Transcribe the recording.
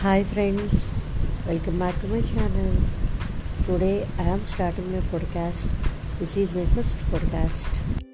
Hi friends, welcome back to my channel. Today I am starting my podcast. This is my first podcast.